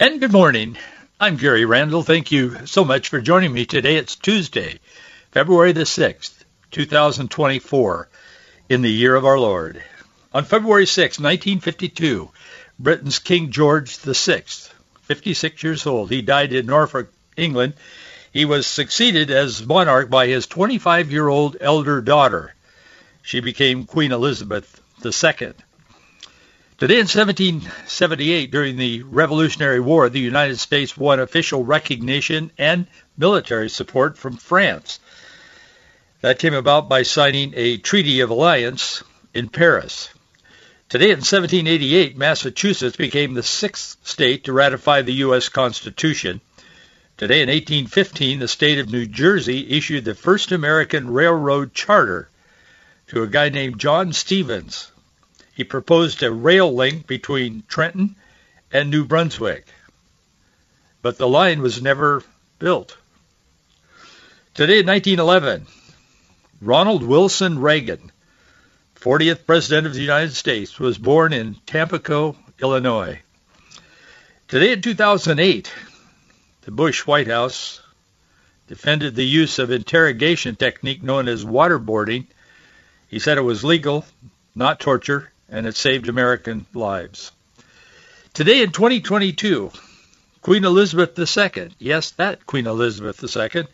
And good morning. I'm Gary Randall. Thank you so much for joining me today. It's Tuesday, February the 6th, 2024, in the year of our Lord. On February 6, 1952, Britain's King George VI, 56 years old, he died in Norfolk, England. He was succeeded as monarch by his 25-year-old elder daughter. She became Queen Elizabeth II. Today in 1778, during the Revolutionary War, the United States won official recognition and military support from France. That came about by signing a Treaty of Alliance in Paris. Today in 1788, Massachusetts became the sixth state to ratify the U.S. Constitution. Today in 1815, the state of New Jersey issued the first American railroad charter to a guy named John Stevens, he proposed a rail link between Trenton and New Brunswick, but the line was never built. Today in 1911, Ronald Wilson Reagan, 40th President of the United States, was born in Tampico, Illinois. Today in 2008, the Bush White House defended the use of interrogation technique known as waterboarding. He said it was legal, not torture, and it saved American lives. Today in 2022, Queen Elizabeth II, yes, that Queen Elizabeth II,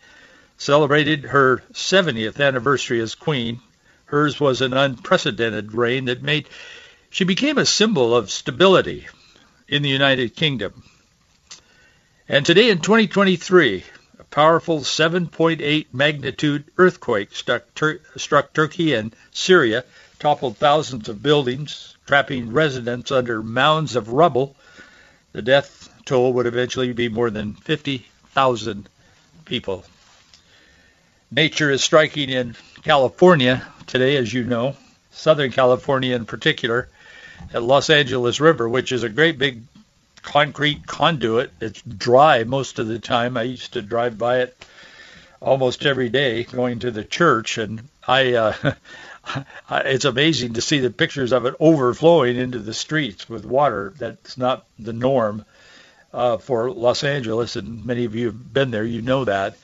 celebrated her 70th anniversary as queen. Hers was an unprecedented reign that made she became a symbol of stability in the United Kingdom. And today in 2023, a powerful 7.8 magnitude earthquake struck, Tur- struck Turkey and Syria toppled thousands of buildings, trapping residents under mounds of rubble. The death toll would eventually be more than 50,000 people. Nature is striking in California today, as you know, Southern California in particular, at Los Angeles River, which is a great big concrete conduit. It's dry most of the time. I used to drive by it almost every day going to the church, and I uh, it's amazing to see the pictures of it overflowing into the streets with water. That's not the norm uh, for Los Angeles, and many of you have been there. You know that.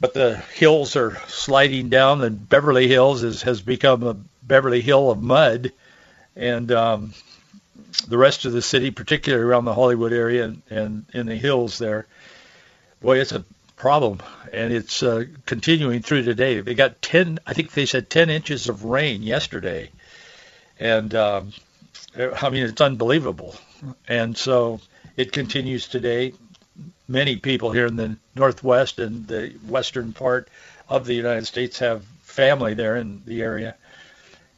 But the hills are sliding down, and Beverly Hills is, has become a Beverly Hill of mud, and um, the rest of the city, particularly around the Hollywood area and, and in the hills there, boy, it's a problem, and it's uh, continuing through today. They got 10, I think they said 10 inches of rain yesterday, and um, I mean it's unbelievable. And so it continues today. Many people here in the northwest and the western part of the United States have family there in the area,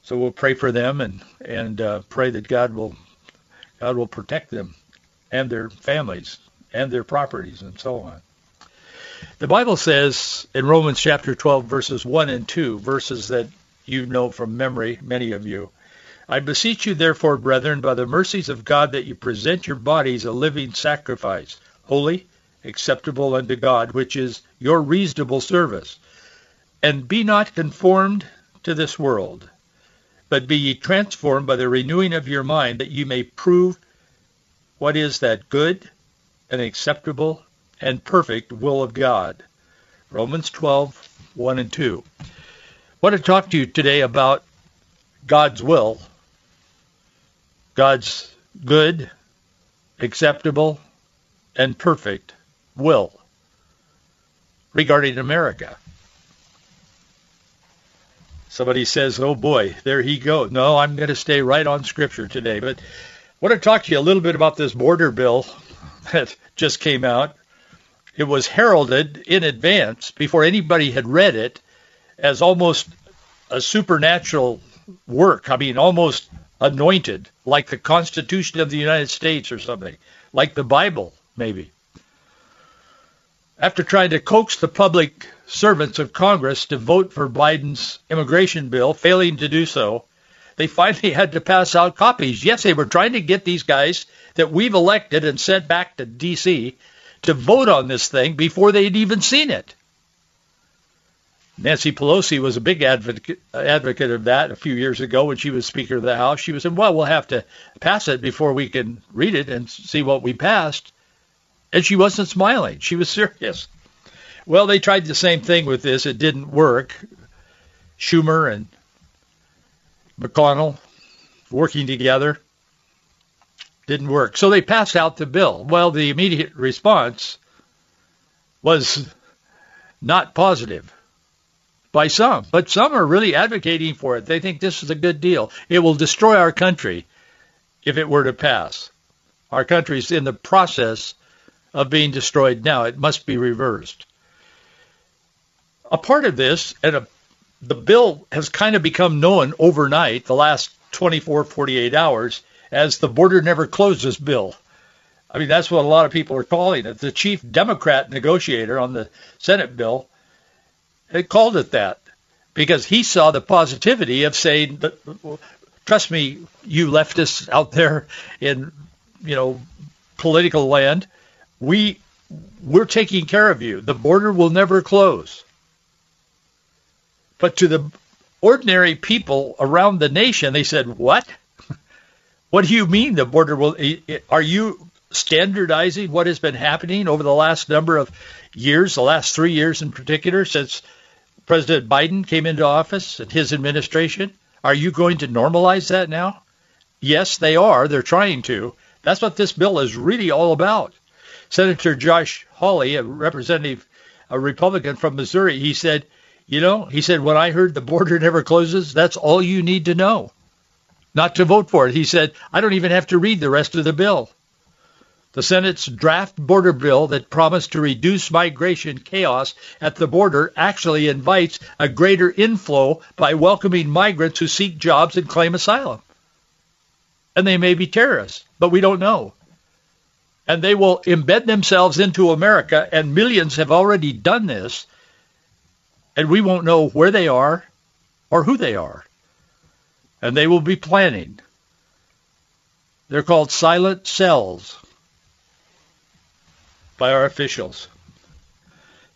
so we'll pray for them and and uh, pray that God will God will protect them and their families and their properties and so on. The Bible says in Romans chapter 12, verses 1 and 2, verses that you know from memory, many of you. I beseech you, therefore, brethren, by the mercies of God, that you present your bodies a living sacrifice, holy, acceptable unto God, which is your reasonable service. And be not conformed to this world, but be ye transformed by the renewing of your mind, that you may prove what is that good and acceptable and perfect will of God. Romans 12, 1 and 2. I want to talk to you today about God's will, God's good, acceptable, and perfect will regarding America. Somebody says, oh boy, there he goes. No, I'm going to stay right on Scripture today. But I want to talk to you a little bit about this border bill that just came out it was heralded in advance before anybody had read it as almost a supernatural work. I mean, almost anointed, like the Constitution of the United States or something, like the Bible maybe. After trying to coax the public servants of Congress to vote for Biden's immigration bill, failing to do so, they finally had to pass out copies. Yes, they were trying to get these guys that we've elected and sent back to D.C. to vote on this thing before they'd even seen it. Nancy Pelosi was a big advocate, advocate of that a few years ago when she was Speaker of the House. She was saying, well, we'll have to pass it before we can read it and see what we passed. And she wasn't smiling. She was serious. Well, they tried the same thing with this. It didn't work. Schumer and McConnell working together didn't work. So they passed out the bill. Well, the immediate response was not positive by some, but some are really advocating for it. They think this is a good deal. It will destroy our country if it were to pass. Our country's in the process of being destroyed now. It must be reversed. A part of this, and a, the bill has kind of become known overnight, the last 24, 48 hours, as the border never closes bill. I mean, that's what a lot of people are calling it. The chief Democrat negotiator on the Senate bill had called it that because he saw the positivity of saying, trust me, you leftists out there in, you know, political land, we we're taking care of you. The border will never close. But to the ordinary people around the nation, they said, "What? What do you mean the border will? Are you standardizing what has been happening over the last number of years, the last three years in particular, since President Biden came into office and his administration? Are you going to normalize that now? Yes, they are. They're trying to. That's what this bill is really all about. Senator Josh Hawley, a representative, a Republican from Missouri, he said, you know, he said, when I heard the border never closes, that's all you need to know. Not to vote for it. He said, I don't even have to read the rest of the bill. The Senate's draft border bill that promised to reduce migration chaos at the border actually invites a greater inflow by welcoming migrants who seek jobs and claim asylum. And they may be terrorists, but we don't know and they will embed themselves into America, and millions have already done this, and we won't know where they are or who they are. And they will be planning. They're called silent cells by our officials.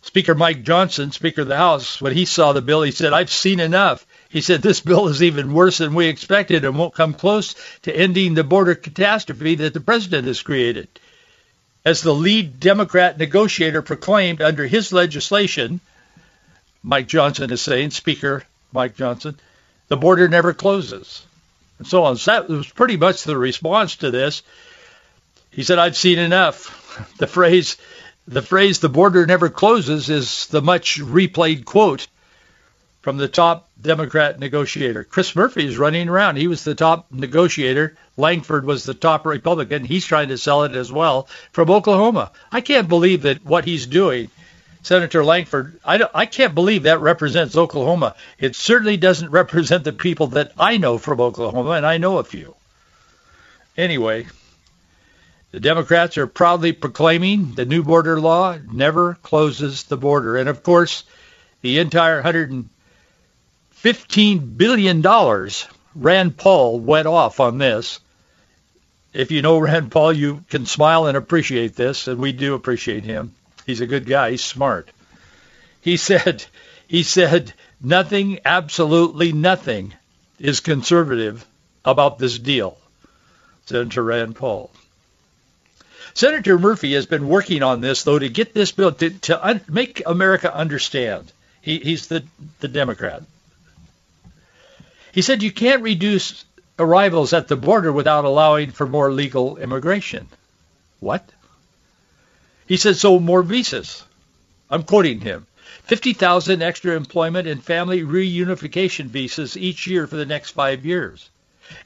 Speaker Mike Johnson, Speaker of the House, when he saw the bill, he said, I've seen enough. He said, this bill is even worse than we expected and won't come close to ending the border catastrophe that the president has created as the lead Democrat negotiator proclaimed under his legislation, Mike Johnson is saying, Speaker Mike Johnson, the border never closes, and so on. So that was pretty much the response to this. He said, I've seen enough. The phrase, the phrase, the border never closes is the much replayed quote from the top Democrat negotiator. Chris Murphy is running around. He was the top negotiator. Langford was the top Republican. He's trying to sell it as well from Oklahoma. I can't believe that what he's doing, Senator Langford, I, I can't believe that represents Oklahoma. It certainly doesn't represent the people that I know from Oklahoma, and I know a few. Anyway, the Democrats are proudly proclaiming the new border law never closes the border. And of course, the entire 100 $15 billion. Rand Paul went off on this. If you know Rand Paul, you can smile and appreciate this, and we do appreciate him. He's a good guy. He's smart. He said, he said, nothing, absolutely nothing is conservative about this deal. Senator Rand Paul. Senator Murphy has been working on this, though, to get this bill to, to un- make America understand. He, he's the, the Democrat. He said you can't reduce arrivals at the border without allowing for more legal immigration. What? He said, so more visas. I'm quoting him. 50,000 extra employment and family reunification visas each year for the next five years.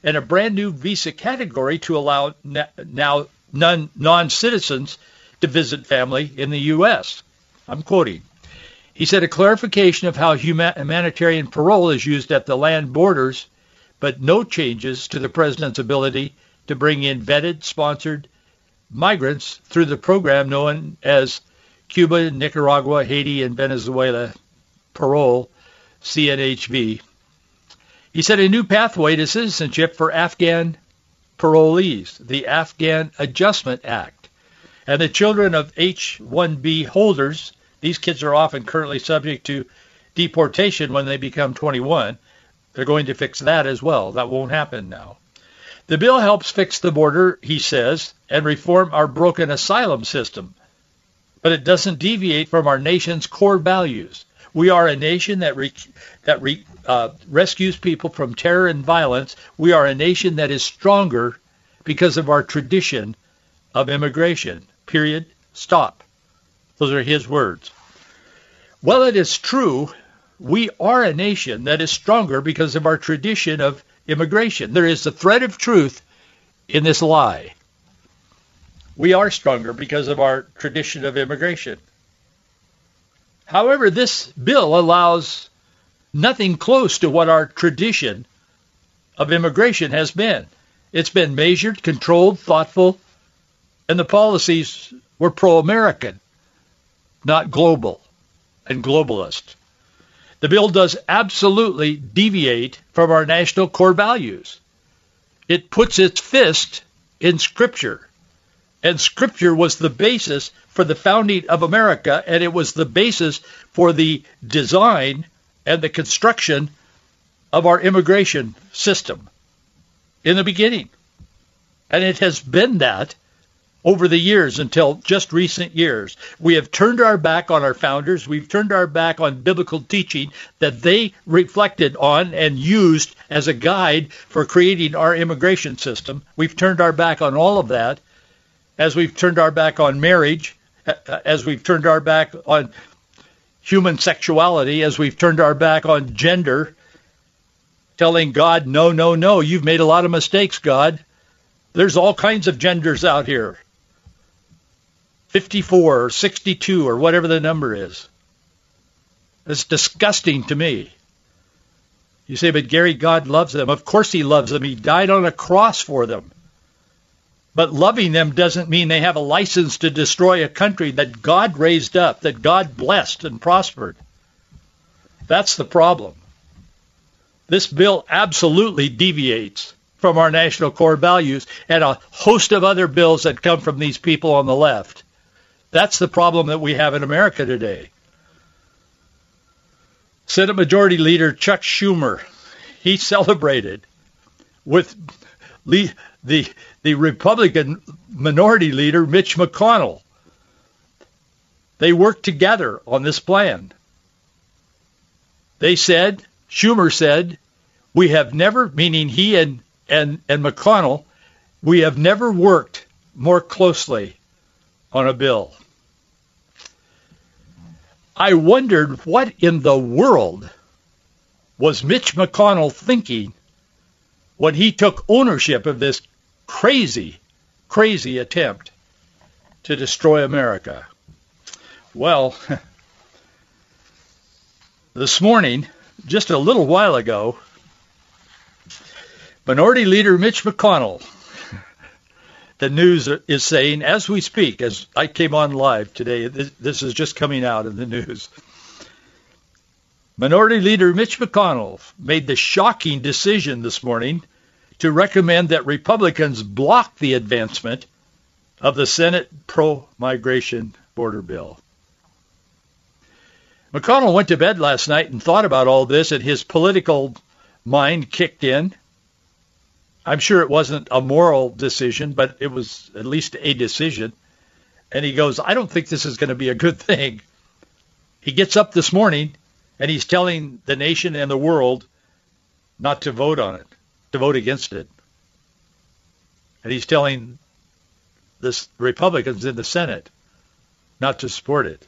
And a brand new visa category to allow now non-citizens to visit family in the U.S. I'm quoting. He said a clarification of how humanitarian parole is used at the land borders, but no changes to the president's ability to bring in vetted, sponsored migrants through the program known as Cuba, Nicaragua, Haiti, and Venezuela parole, CNHV. He said a new pathway to citizenship for Afghan parolees, the Afghan Adjustment Act, and the children of H-1B holders. These kids are often currently subject to deportation when they become 21. They're going to fix that as well. That won't happen now. The bill helps fix the border, he says, and reform our broken asylum system. But it doesn't deviate from our nation's core values. We are a nation that re- that re- uh, rescues people from terror and violence. We are a nation that is stronger because of our tradition of immigration. Period. Stop. Those are his words. Well, it is true. We are a nation that is stronger because of our tradition of immigration. There is a thread of truth in this lie. We are stronger because of our tradition of immigration. However, this bill allows nothing close to what our tradition of immigration has been. It's been measured, controlled, thoughtful, and the policies were pro-American, not global and globalist. The bill does absolutely deviate from our national core values. It puts its fist in Scripture. And Scripture was the basis for the founding of America, and it was the basis for the design and the construction of our immigration system in the beginning. And it has been that over the years until just recent years. We have turned our back on our founders. We've turned our back on biblical teaching that they reflected on and used as a guide for creating our immigration system. We've turned our back on all of that as we've turned our back on marriage, as we've turned our back on human sexuality, as we've turned our back on gender, telling God, no, no, no, you've made a lot of mistakes, God. There's all kinds of genders out here. 54 or 62 or whatever the number is. It's disgusting to me. You say, but Gary, God loves them. Of course he loves them. He died on a cross for them. But loving them doesn't mean they have a license to destroy a country that God raised up, that God blessed and prospered. That's the problem. This bill absolutely deviates from our national core values and a host of other bills that come from these people on the left. That's the problem that we have in America today. Senate Majority Leader Chuck Schumer, he celebrated with the, the Republican Minority Leader Mitch McConnell. They worked together on this plan. They said, Schumer said, we have never, meaning he and, and, and McConnell, we have never worked more closely on a bill. I wondered what in the world was Mitch McConnell thinking when he took ownership of this crazy, crazy attempt to destroy America. Well, this morning, just a little while ago, Minority Leader Mitch McConnell the news is saying as we speak, as I came on live today, this, this is just coming out in the news. Minority Leader Mitch McConnell made the shocking decision this morning to recommend that Republicans block the advancement of the Senate pro-migration border bill. McConnell went to bed last night and thought about all this, and his political mind kicked in. I'm sure it wasn't a moral decision, but it was at least a decision. And he goes, I don't think this is going to be a good thing. He gets up this morning and he's telling the nation and the world not to vote on it, to vote against it. And he's telling the Republicans in the Senate not to support it.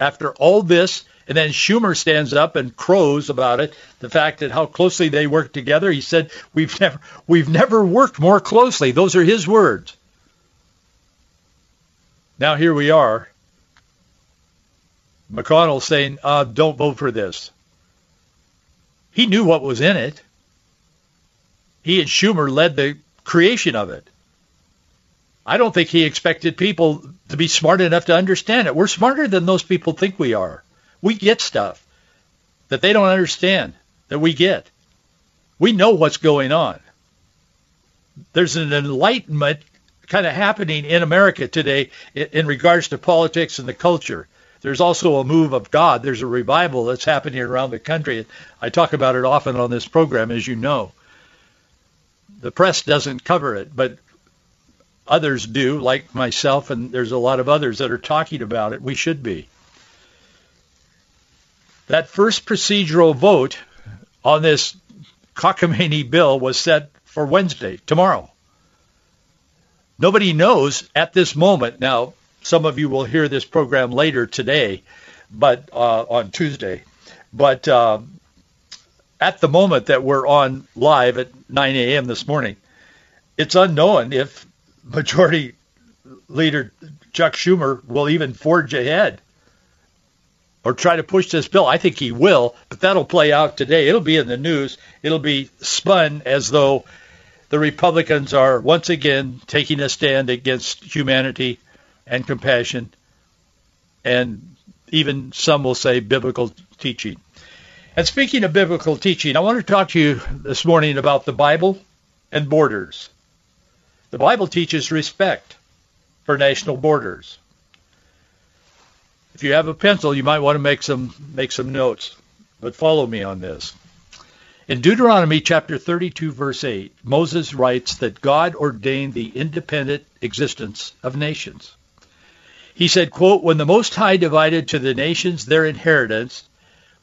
After all this, and then Schumer stands up and crows about it, the fact that how closely they work together. He said, "We've never we've never worked more closely." Those are his words. Now here we are. McConnell saying, uh, "Don't vote for this." He knew what was in it. He and Schumer led the creation of it. I don't think he expected people to be smart enough to understand it. We're smarter than those people think we are. We get stuff that they don't understand that we get. We know what's going on. There's an enlightenment kind of happening in America today in regards to politics and the culture. There's also a move of God. There's a revival that's happening around the country. I talk about it often on this program, as you know. The press doesn't cover it, but others do, like myself, and there's a lot of others that are talking about it. We should be. That first procedural vote on this cockamamie bill was set for Wednesday, tomorrow. Nobody knows at this moment. Now, some of you will hear this program later today, but uh, on Tuesday. But uh, at the moment that we're on live at 9 a.m. this morning, it's unknown if Majority Leader Chuck Schumer will even forge ahead or try to push this bill. I think he will, but that'll play out today. It'll be in the news. It'll be spun as though the Republicans are once again taking a stand against humanity and compassion, and even some will say biblical teaching. And speaking of biblical teaching, I want to talk to you this morning about the Bible and borders. The Bible teaches respect for national borders. If you have a pencil, you might want to make some make some notes, but follow me on this. In Deuteronomy chapter 32 verse 8, Moses writes that God ordained the independent existence of nations. He said, quote, when the Most High divided to the nations their inheritance,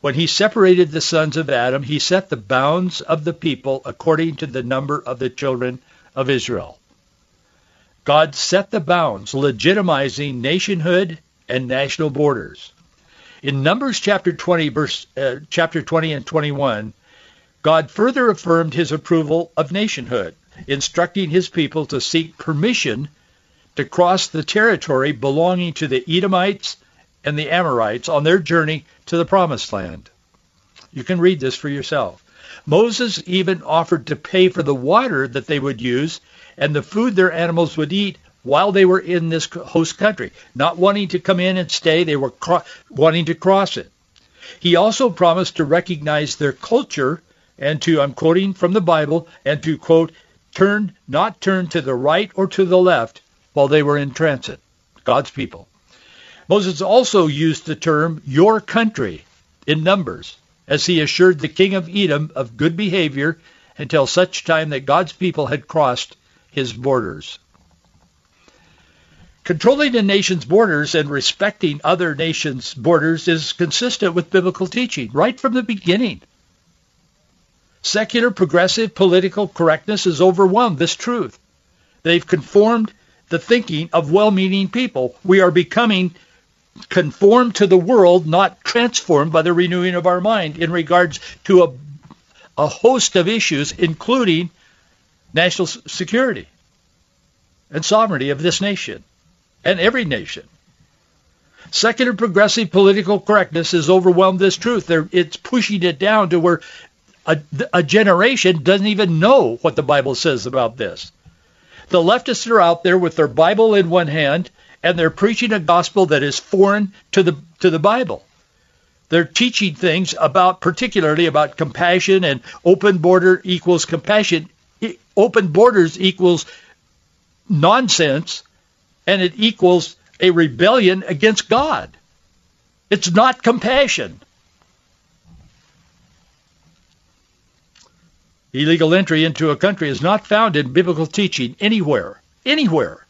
when he separated the sons of Adam, he set the bounds of the people according to the number of the children of Israel. God set the bounds, legitimizing nationhood and national borders. In Numbers chapter 20, verse, uh, chapter 20 and 21, God further affirmed his approval of nationhood, instructing his people to seek permission to cross the territory belonging to the Edomites and the Amorites on their journey to the Promised Land. You can read this for yourself. Moses even offered to pay for the water that they would use and the food their animals would eat while they were in this host country, not wanting to come in and stay, they were cro- wanting to cross it. He also promised to recognize their culture and to, I'm quoting from the Bible, and to, quote, turn, not turn to the right or to the left while they were in transit, God's people. Moses also used the term your country in Numbers as he assured the king of Edom of good behavior until such time that God's people had crossed his borders. Controlling a nation's borders and respecting other nations' borders is consistent with biblical teaching right from the beginning. Secular progressive political correctness has overwhelmed this truth. They've conformed the thinking of well-meaning people. We are becoming conformed to the world, not transformed by the renewing of our mind in regards to a, a host of issues, including national security and sovereignty of this nation and every nation. Secular progressive political correctness has overwhelmed this truth. They're, it's pushing it down to where a, a generation doesn't even know what the Bible says about this. The leftists are out there with their Bible in one hand and they're preaching a gospel that is foreign to the to the Bible. They're teaching things about particularly about compassion and open border equals compassion. Open borders equals nonsense and it equals a rebellion against God. It's not compassion. Illegal entry into a country is not found in biblical teaching anywhere. Anywhere.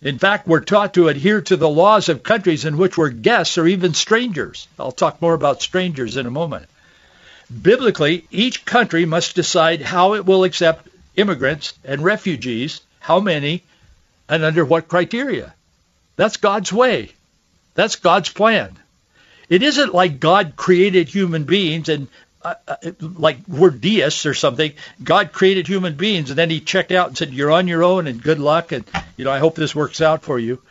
In fact, we're taught to adhere to the laws of countries in which we're guests or even strangers. I'll talk more about strangers in a moment. Biblically, each country must decide how it will accept immigrants and refugees, how many, and under what criteria. That's God's way. That's God's plan. It isn't like God created human beings and uh, uh, like we're deists or something. God created human beings and then he checked out and said, you're on your own and good luck and, you know, I hope this works out for you.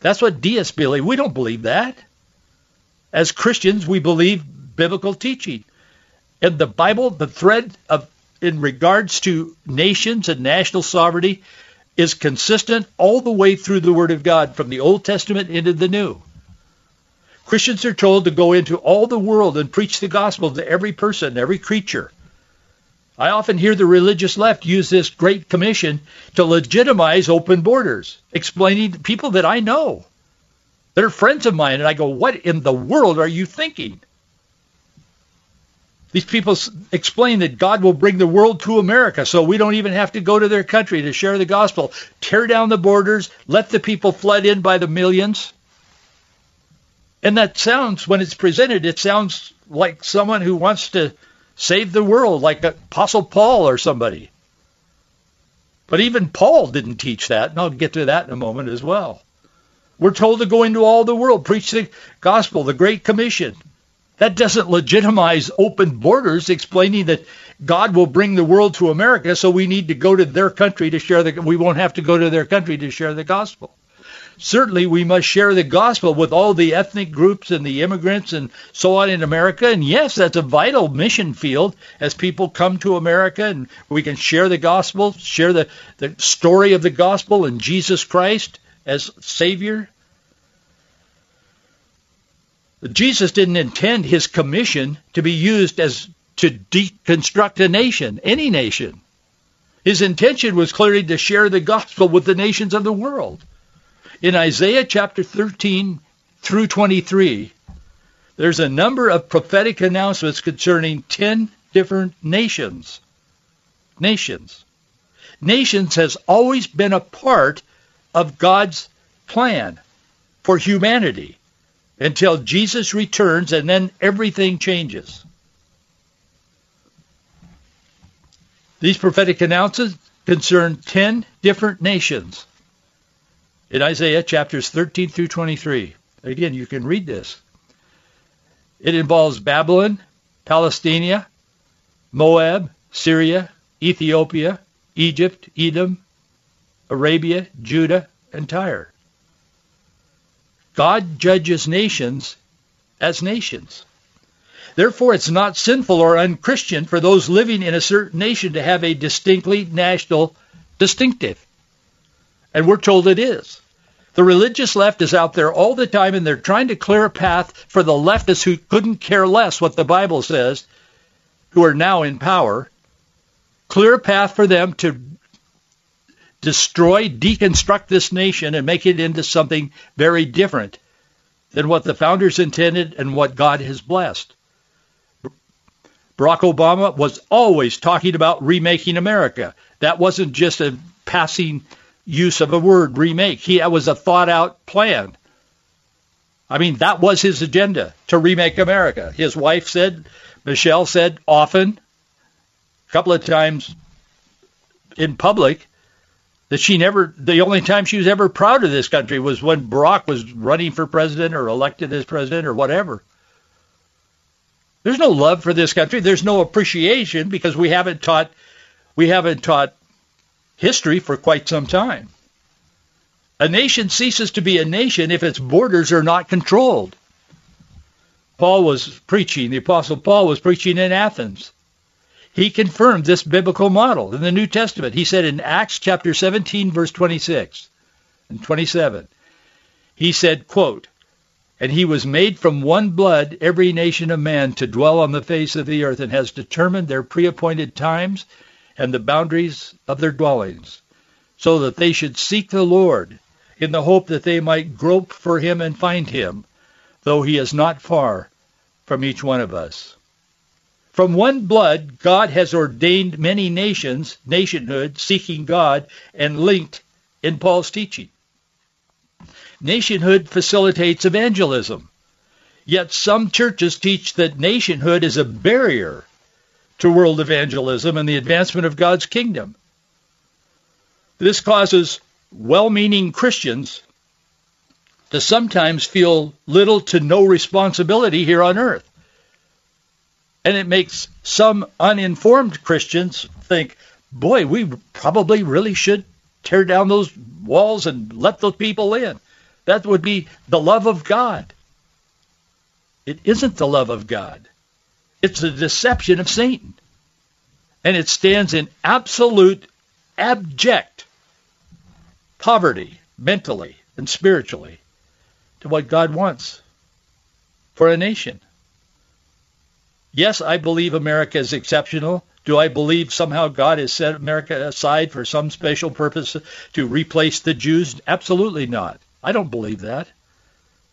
That's what deists believe. We don't believe that. As Christians, we believe biblical teaching. And the Bible, the thread of in regards to nations and national sovereignty is consistent all the way through the Word of God from the Old Testament into the New. Christians are told to go into all the world and preach the gospel to every person, every creature. I often hear the religious left use this great commission to legitimize open borders, explaining to people that I know, that are friends of mine, and I go, what in the world are you thinking? These people explain that God will bring the world to America, so we don't even have to go to their country to share the gospel. Tear down the borders, let the people flood in by the millions. And that sounds, when it's presented, it sounds like someone who wants to save the world, like Apostle Paul or somebody. But even Paul didn't teach that, and I'll get to that in a moment as well. We're told to go into all the world, preach the gospel, the Great Commission. That doesn't legitimize open borders, explaining that God will bring the world to America, so we need to go to their country to share the. We won't have to go to their country to share the gospel certainly we must share the gospel with all the ethnic groups and the immigrants and so on in America. And yes, that's a vital mission field as people come to America and we can share the gospel, share the, the story of the gospel and Jesus Christ as Savior. Jesus didn't intend his commission to be used as to deconstruct a nation, any nation. His intention was clearly to share the gospel with the nations of the world. In Isaiah chapter 13 through 23, there's a number of prophetic announcements concerning 10 different nations. Nations. Nations has always been a part of God's plan for humanity until Jesus returns and then everything changes. These prophetic announcements concern 10 different nations in Isaiah chapters 13 through 23. Again, you can read this. It involves Babylon, Palestine, Moab, Syria, Ethiopia, Egypt, Edom, Arabia, Judah, and Tyre. God judges nations as nations. Therefore, it's not sinful or unchristian for those living in a certain nation to have a distinctly national distinctive. And we're told it is. The religious left is out there all the time and they're trying to clear a path for the leftists who couldn't care less what the Bible says, who are now in power, clear a path for them to destroy, deconstruct this nation and make it into something very different than what the founders intended and what God has blessed. Barack Obama was always talking about remaking America. That wasn't just a passing use of a word, remake. He that was a thought out plan. I mean, that was his agenda to remake America. His wife said, Michelle said often, a couple of times in public, that she never, the only time she was ever proud of this country was when Barack was running for president or elected as president or whatever. There's no love for this country. There's no appreciation because we haven't taught, we haven't taught history for quite some time. A nation ceases to be a nation if its borders are not controlled. Paul was preaching, the Apostle Paul was preaching in Athens. He confirmed this biblical model in the New Testament. He said in Acts chapter 17, verse 26 and 27, he said, quote, and he was made from one blood every nation of man to dwell on the face of the earth and has determined their preappointed times and the boundaries of their dwellings, so that they should seek the Lord in the hope that they might grope for him and find him, though he is not far from each one of us. From one blood, God has ordained many nations, nationhood, seeking God, and linked in Paul's teaching. Nationhood facilitates evangelism. Yet some churches teach that nationhood is a barrier to world evangelism and the advancement of God's kingdom. This causes well-meaning Christians to sometimes feel little to no responsibility here on earth. And it makes some uninformed Christians think, boy, we probably really should tear down those walls and let those people in. That would be the love of God. It isn't the love of God. It's a deception of Satan. And it stands in absolute, abject poverty, mentally and spiritually, to what God wants for a nation. Yes, I believe America is exceptional. Do I believe somehow God has set America aside for some special purpose to replace the Jews? Absolutely not. I don't believe that.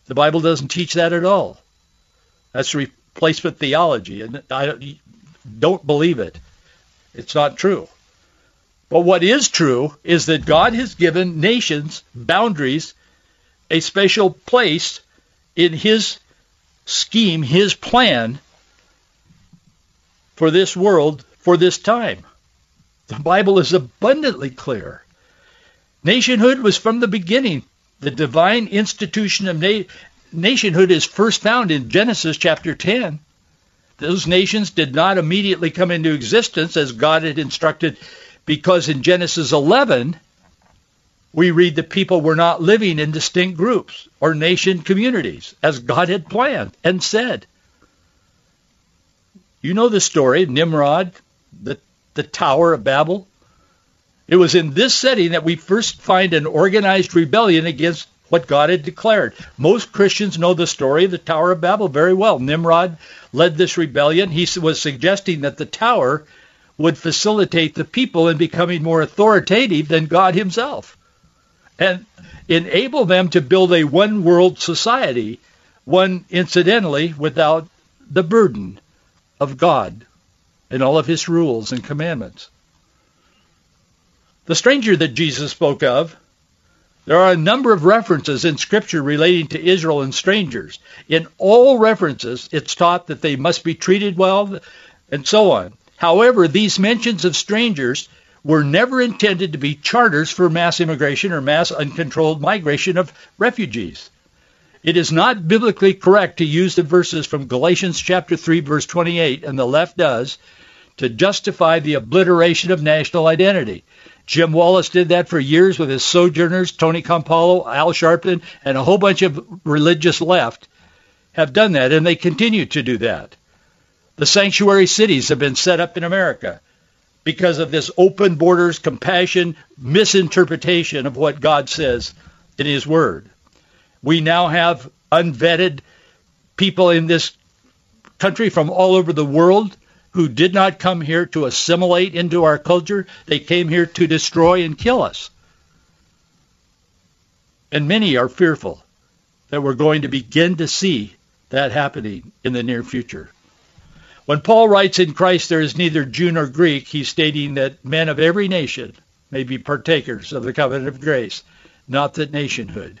The Bible doesn't teach that at all. That's replacement theology, and I don't believe it. It's not true. But what is true is that God has given nations boundaries, a special place in his scheme, his plan for this world, for this time. The Bible is abundantly clear. Nationhood was from the beginning. The divine institution of na- nationhood is first found in Genesis chapter 10. Those nations did not immediately come into existence as God had instructed because in Genesis 11, we read that people were not living in distinct groups or nation communities as God had planned and said. You know the story, Nimrod, the, the Tower of Babel. It was in this setting that we first find an organized rebellion against what God had declared. Most Christians know the story of the Tower of Babel very well. Nimrod led this rebellion. He was suggesting that the tower would facilitate the people in becoming more authoritative than God himself and enable them to build a one world society, one incidentally without the burden of God and all of his rules and commandments. The stranger that Jesus spoke of, there are a number of references in Scripture relating to Israel and strangers. In all references, it's taught that they must be treated well and so on. However, these mentions of strangers were never intended to be charters for mass immigration or mass uncontrolled migration of refugees. It is not biblically correct to use the verses from Galatians chapter 3 verse 28 and the left does to justify the obliteration of national identity. Jim Wallis did that for years with his sojourners, Tony Campolo, Al Sharpton, and a whole bunch of religious left have done that, and they continue to do that. The sanctuary cities have been set up in America because of this open borders, compassion, misinterpretation of what God says in his word. We now have unvetted people in this country from all over the world who did not come here to assimilate into our culture. They came here to destroy and kill us. And many are fearful that we're going to begin to see that happening in the near future. When Paul writes in Christ there is neither Jew nor Greek, he's stating that men of every nation may be partakers of the covenant of grace, not that nationhood